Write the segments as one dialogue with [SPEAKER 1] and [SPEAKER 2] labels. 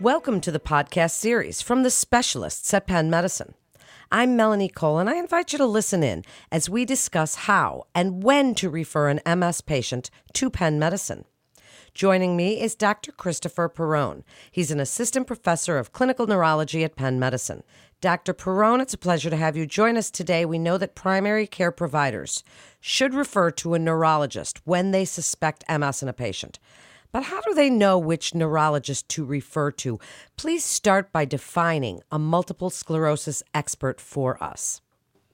[SPEAKER 1] Welcome to the podcast series from the specialists at Penn Medicine. I'm Melanie Cole, and I invite you to listen in as we discuss how and when to refer an MS patient to Penn Medicine. Joining me is Dr. Christopher Perrone. He's an assistant professor of clinical neurology at Penn Medicine. Dr. Perrone, it's a pleasure to have you join us today. We know that primary care providers should refer to a neurologist when they suspect MS in a patient. But how do they know which neurologist to refer to? Please start by defining a multiple sclerosis expert for us.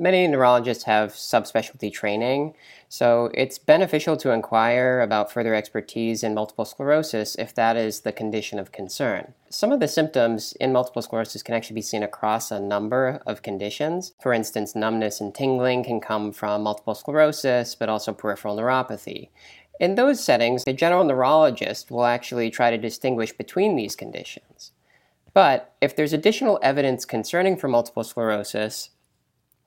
[SPEAKER 2] Many neurologists have subspecialty training, so it's beneficial to inquire about further expertise in multiple sclerosis if that is the condition of concern. Some of the symptoms in multiple sclerosis can actually be seen across a number of conditions. For instance, numbness and tingling can come from multiple sclerosis, but also peripheral neuropathy. In those settings, the general neurologist will actually try to distinguish between these conditions. But if there's additional evidence concerning for multiple sclerosis,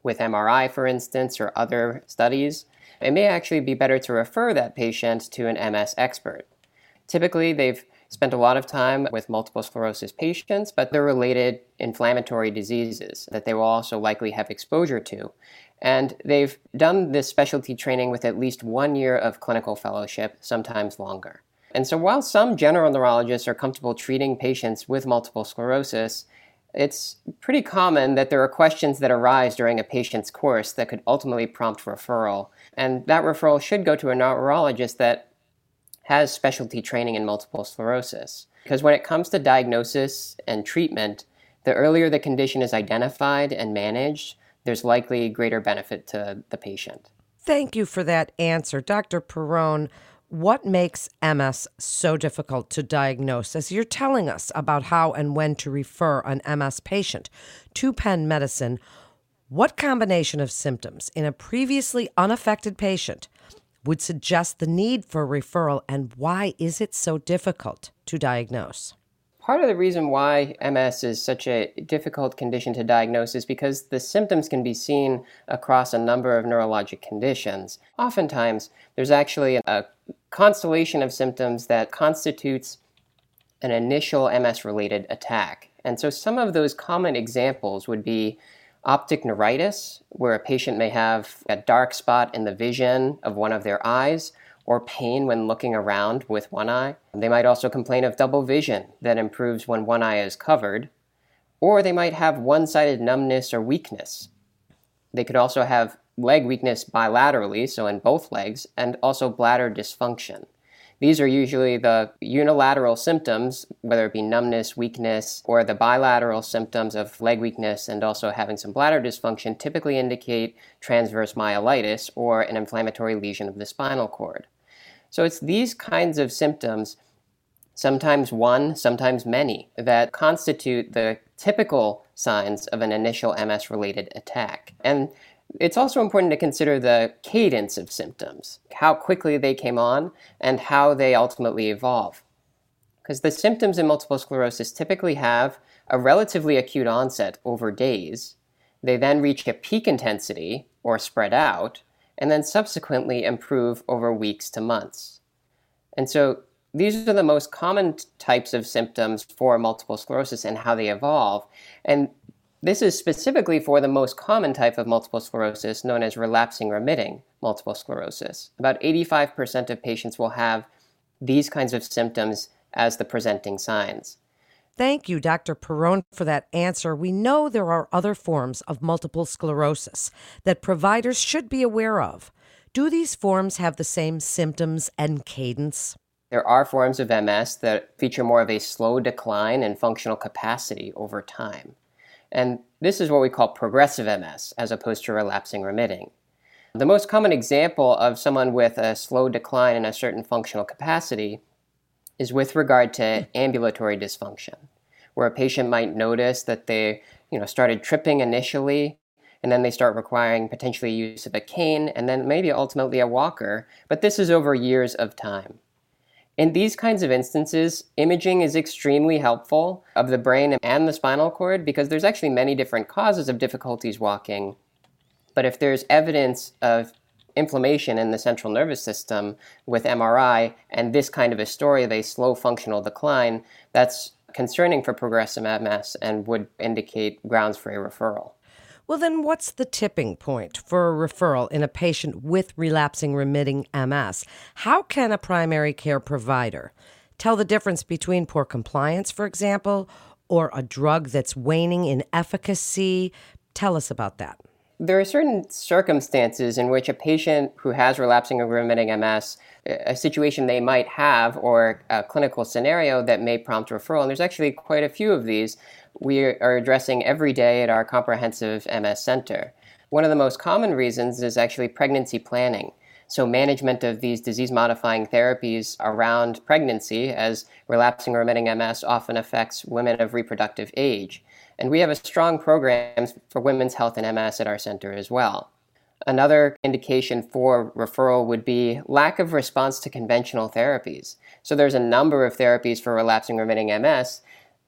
[SPEAKER 2] with MRI, for instance, or other studies, it may actually be better to refer that patient to an MS expert. Typically, they've spent a lot of time with multiple sclerosis patients, but they're related inflammatory diseases that they will also likely have exposure to. And they've done this specialty training with at least one year of clinical fellowship, sometimes longer. And so, while some general neurologists are comfortable treating patients with multiple sclerosis, it's pretty common that there are questions that arise during a patient's course that could ultimately prompt referral. And that referral should go to a neurologist that has specialty training in multiple sclerosis. Because when it comes to diagnosis and treatment, the earlier the condition is identified and managed, there's likely greater benefit to the patient.
[SPEAKER 1] Thank you for that answer. Dr. Perrone, what makes MS so difficult to diagnose? As you're telling us about how and when to refer an MS patient to Penn Medicine, what combination of symptoms in a previously unaffected patient would suggest the need for referral, and why is it so difficult to diagnose?
[SPEAKER 2] Part of the reason why MS is such a difficult condition to diagnose is because the symptoms can be seen across a number of neurologic conditions. Oftentimes, there's actually a constellation of symptoms that constitutes an initial MS related attack. And so some of those common examples would be optic neuritis, where a patient may have a dark spot in the vision of one of their eyes or pain when looking around with one eye. They might also complain of double vision that improves when one eye is covered. Or they might have one sided numbness or weakness. They could also have leg weakness bilaterally, so in both legs, and also bladder dysfunction. These are usually the unilateral symptoms, whether it be numbness, weakness, or the bilateral symptoms of leg weakness and also having some bladder dysfunction typically indicate transverse myelitis or an inflammatory lesion of the spinal cord. So it's these kinds of symptoms, sometimes one, sometimes many, that constitute the typical signs of an initial MS related attack. And it's also important to consider the cadence of symptoms, how quickly they came on, and how they ultimately evolve. Because the symptoms in multiple sclerosis typically have a relatively acute onset over days. They then reach a peak intensity or spread out, and then subsequently improve over weeks to months. And so these are the most common types of symptoms for multiple sclerosis and how they evolve. And this is specifically for the most common type of multiple sclerosis, known as relapsing remitting multiple sclerosis. About 85% of patients will have these kinds of symptoms as the presenting signs.
[SPEAKER 1] Thank you, Dr. Perrone, for that answer. We know there are other forms of multiple sclerosis that providers should be aware of. Do these forms have the same symptoms and cadence?
[SPEAKER 2] There are forms of MS that feature more of a slow decline in functional capacity over time. And this is what we call progressive MS as opposed to relapsing remitting. The most common example of someone with a slow decline in a certain functional capacity is with regard to ambulatory dysfunction, where a patient might notice that they you know, started tripping initially, and then they start requiring potentially use of a cane, and then maybe ultimately a walker, but this is over years of time. In these kinds of instances, imaging is extremely helpful of the brain and the spinal cord because there's actually many different causes of difficulties walking. But if there's evidence of inflammation in the central nervous system with MRI and this kind of a story of a slow functional decline, that's concerning for progressive MS and would indicate grounds for a referral.
[SPEAKER 1] Well, then, what's the tipping point for a referral in a patient with relapsing remitting MS? How can a primary care provider tell the difference between poor compliance, for example, or a drug that's waning in efficacy? Tell us about that.
[SPEAKER 2] There are certain circumstances in which a patient who has relapsing or remitting MS, a situation they might have, or a clinical scenario that may prompt referral, and there's actually quite a few of these we are addressing every day at our comprehensive MS center. One of the most common reasons is actually pregnancy planning. So, management of these disease modifying therapies around pregnancy, as relapsing or remitting MS often affects women of reproductive age. And we have a strong program for women's health and MS at our center as well. Another indication for referral would be lack of response to conventional therapies. So, there's a number of therapies for relapsing remitting MS,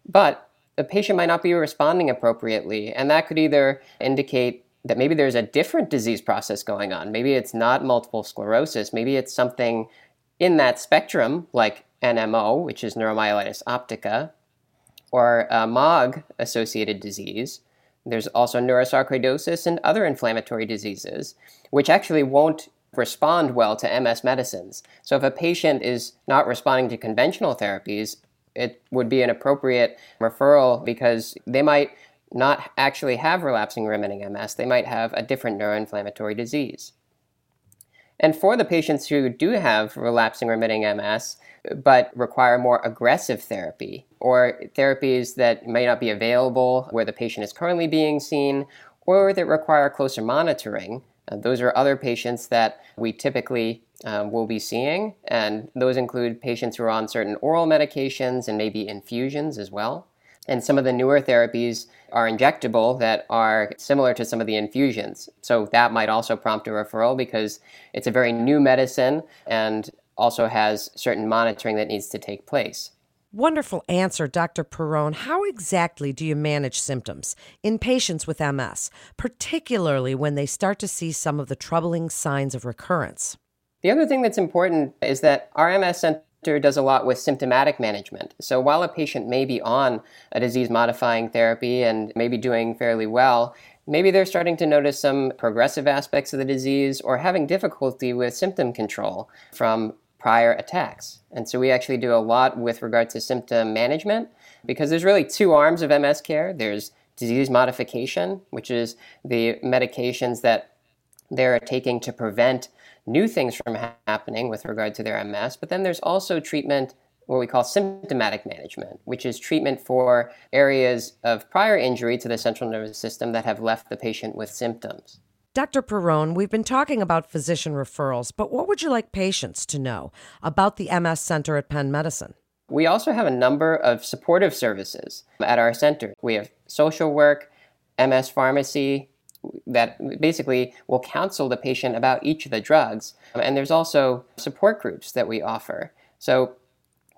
[SPEAKER 2] but the patient might not be responding appropriately, and that could either indicate that maybe there's a different disease process going on. Maybe it's not multiple sclerosis. Maybe it's something in that spectrum, like NMO, which is neuromyelitis optica, or a MOG associated disease. There's also neurosarcoidosis and other inflammatory diseases, which actually won't respond well to MS medicines. So, if a patient is not responding to conventional therapies, it would be an appropriate referral because they might not actually have relapsing remitting MS. They might have a different neuroinflammatory disease. And for the patients who do have relapsing remitting MS, but require more aggressive therapy or therapies that may not be available where the patient is currently being seen or that require closer monitoring, uh, those are other patients that we typically um, will be seeing, and those include patients who are on certain oral medications and maybe infusions as well. And some of the newer therapies are injectable that are similar to some of the infusions. So that might also prompt a referral because it's a very new medicine and also has certain monitoring that needs to take place.
[SPEAKER 1] Wonderful answer, Dr. Perrone. How exactly do you manage symptoms in patients with MS, particularly when they start to see some of the troubling signs of recurrence?
[SPEAKER 2] The other thing that's important is that our MS Center does a lot with symptomatic management. So while a patient may be on a disease modifying therapy and may be doing fairly well, maybe they're starting to notice some progressive aspects of the disease or having difficulty with symptom control from prior attacks. And so we actually do a lot with regard to symptom management because there's really two arms of MS care. There's disease modification, which is the medications that they're taking to prevent new things from happening with regard to their MS. But then there's also treatment, what we call symptomatic management, which is treatment for areas of prior injury to the central nervous system that have left the patient with symptoms.
[SPEAKER 1] Dr. Perrone, we've been talking about physician referrals, but what would you like patients to know about the MS Center at Penn Medicine?
[SPEAKER 2] We also have a number of supportive services at our center. We have social work, MS pharmacy, that basically will counsel the patient about each of the drugs. And there's also support groups that we offer. So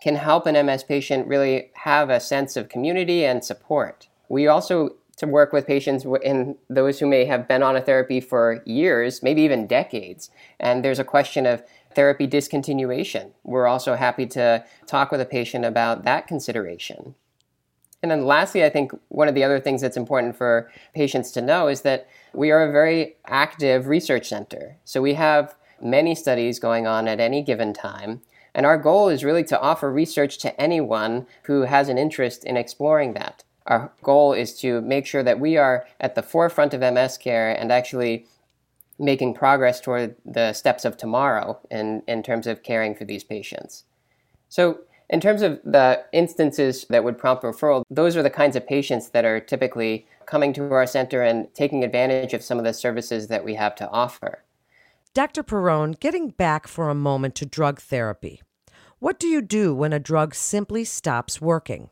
[SPEAKER 2] can help an MS patient really have a sense of community and support. We also to work with patients and those who may have been on a therapy for years, maybe even decades. And there's a question of therapy discontinuation. We're also happy to talk with a patient about that consideration. And then lastly, I think one of the other things that's important for patients to know is that we are a very active research center. So we have many studies going on at any given time. And our goal is really to offer research to anyone who has an interest in exploring that. Our goal is to make sure that we are at the forefront of MS care and actually making progress toward the steps of tomorrow in, in terms of caring for these patients. So, in terms of the instances that would prompt referral, those are the kinds of patients that are typically coming to our center and taking advantage of some of the services that we have to offer.
[SPEAKER 1] Dr. Perrone, getting back for a moment to drug therapy. What do you do when a drug simply stops working?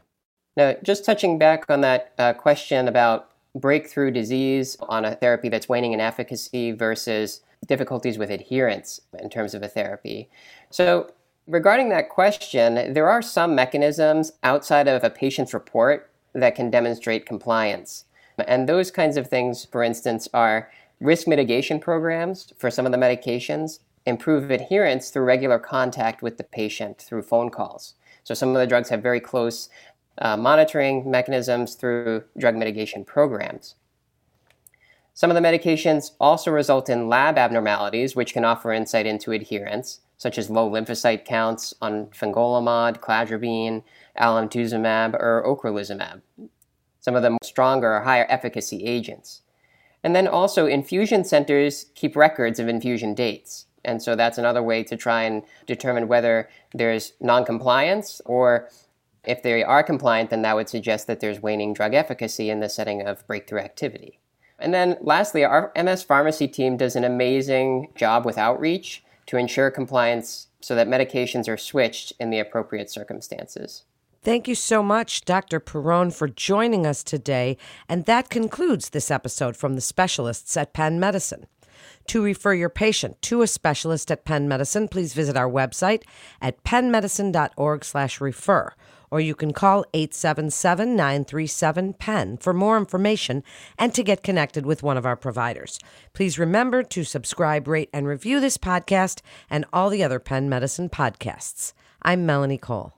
[SPEAKER 2] Now, just touching back on that uh, question about breakthrough disease on a therapy that's waning in efficacy versus difficulties with adherence in terms of a therapy. So, regarding that question, there are some mechanisms outside of a patient's report that can demonstrate compliance. And those kinds of things, for instance, are risk mitigation programs for some of the medications, improve adherence through regular contact with the patient through phone calls. So, some of the drugs have very close uh, monitoring mechanisms through drug mitigation programs. Some of the medications also result in lab abnormalities, which can offer insight into adherence, such as low lymphocyte counts on fingolimod, cladribine, alemtuzumab, or ocrelizumab. Some of them stronger or higher efficacy agents. And then also, infusion centers keep records of infusion dates. And so that's another way to try and determine whether there's noncompliance or if they are compliant, then that would suggest that there's waning drug efficacy in the setting of breakthrough activity. And then lastly, our MS pharmacy team does an amazing job with outreach to ensure compliance so that medications are switched in the appropriate circumstances.
[SPEAKER 1] Thank you so much, Dr. Perrone, for joining us today. And that concludes this episode from the specialists at Penn Medicine. To refer your patient to a specialist at Penn Medicine, please visit our website at pennmedicine.org/refer or you can call 877-937-PEN for more information and to get connected with one of our providers. Please remember to subscribe, rate and review this podcast and all the other Penn Medicine podcasts. I'm Melanie Cole.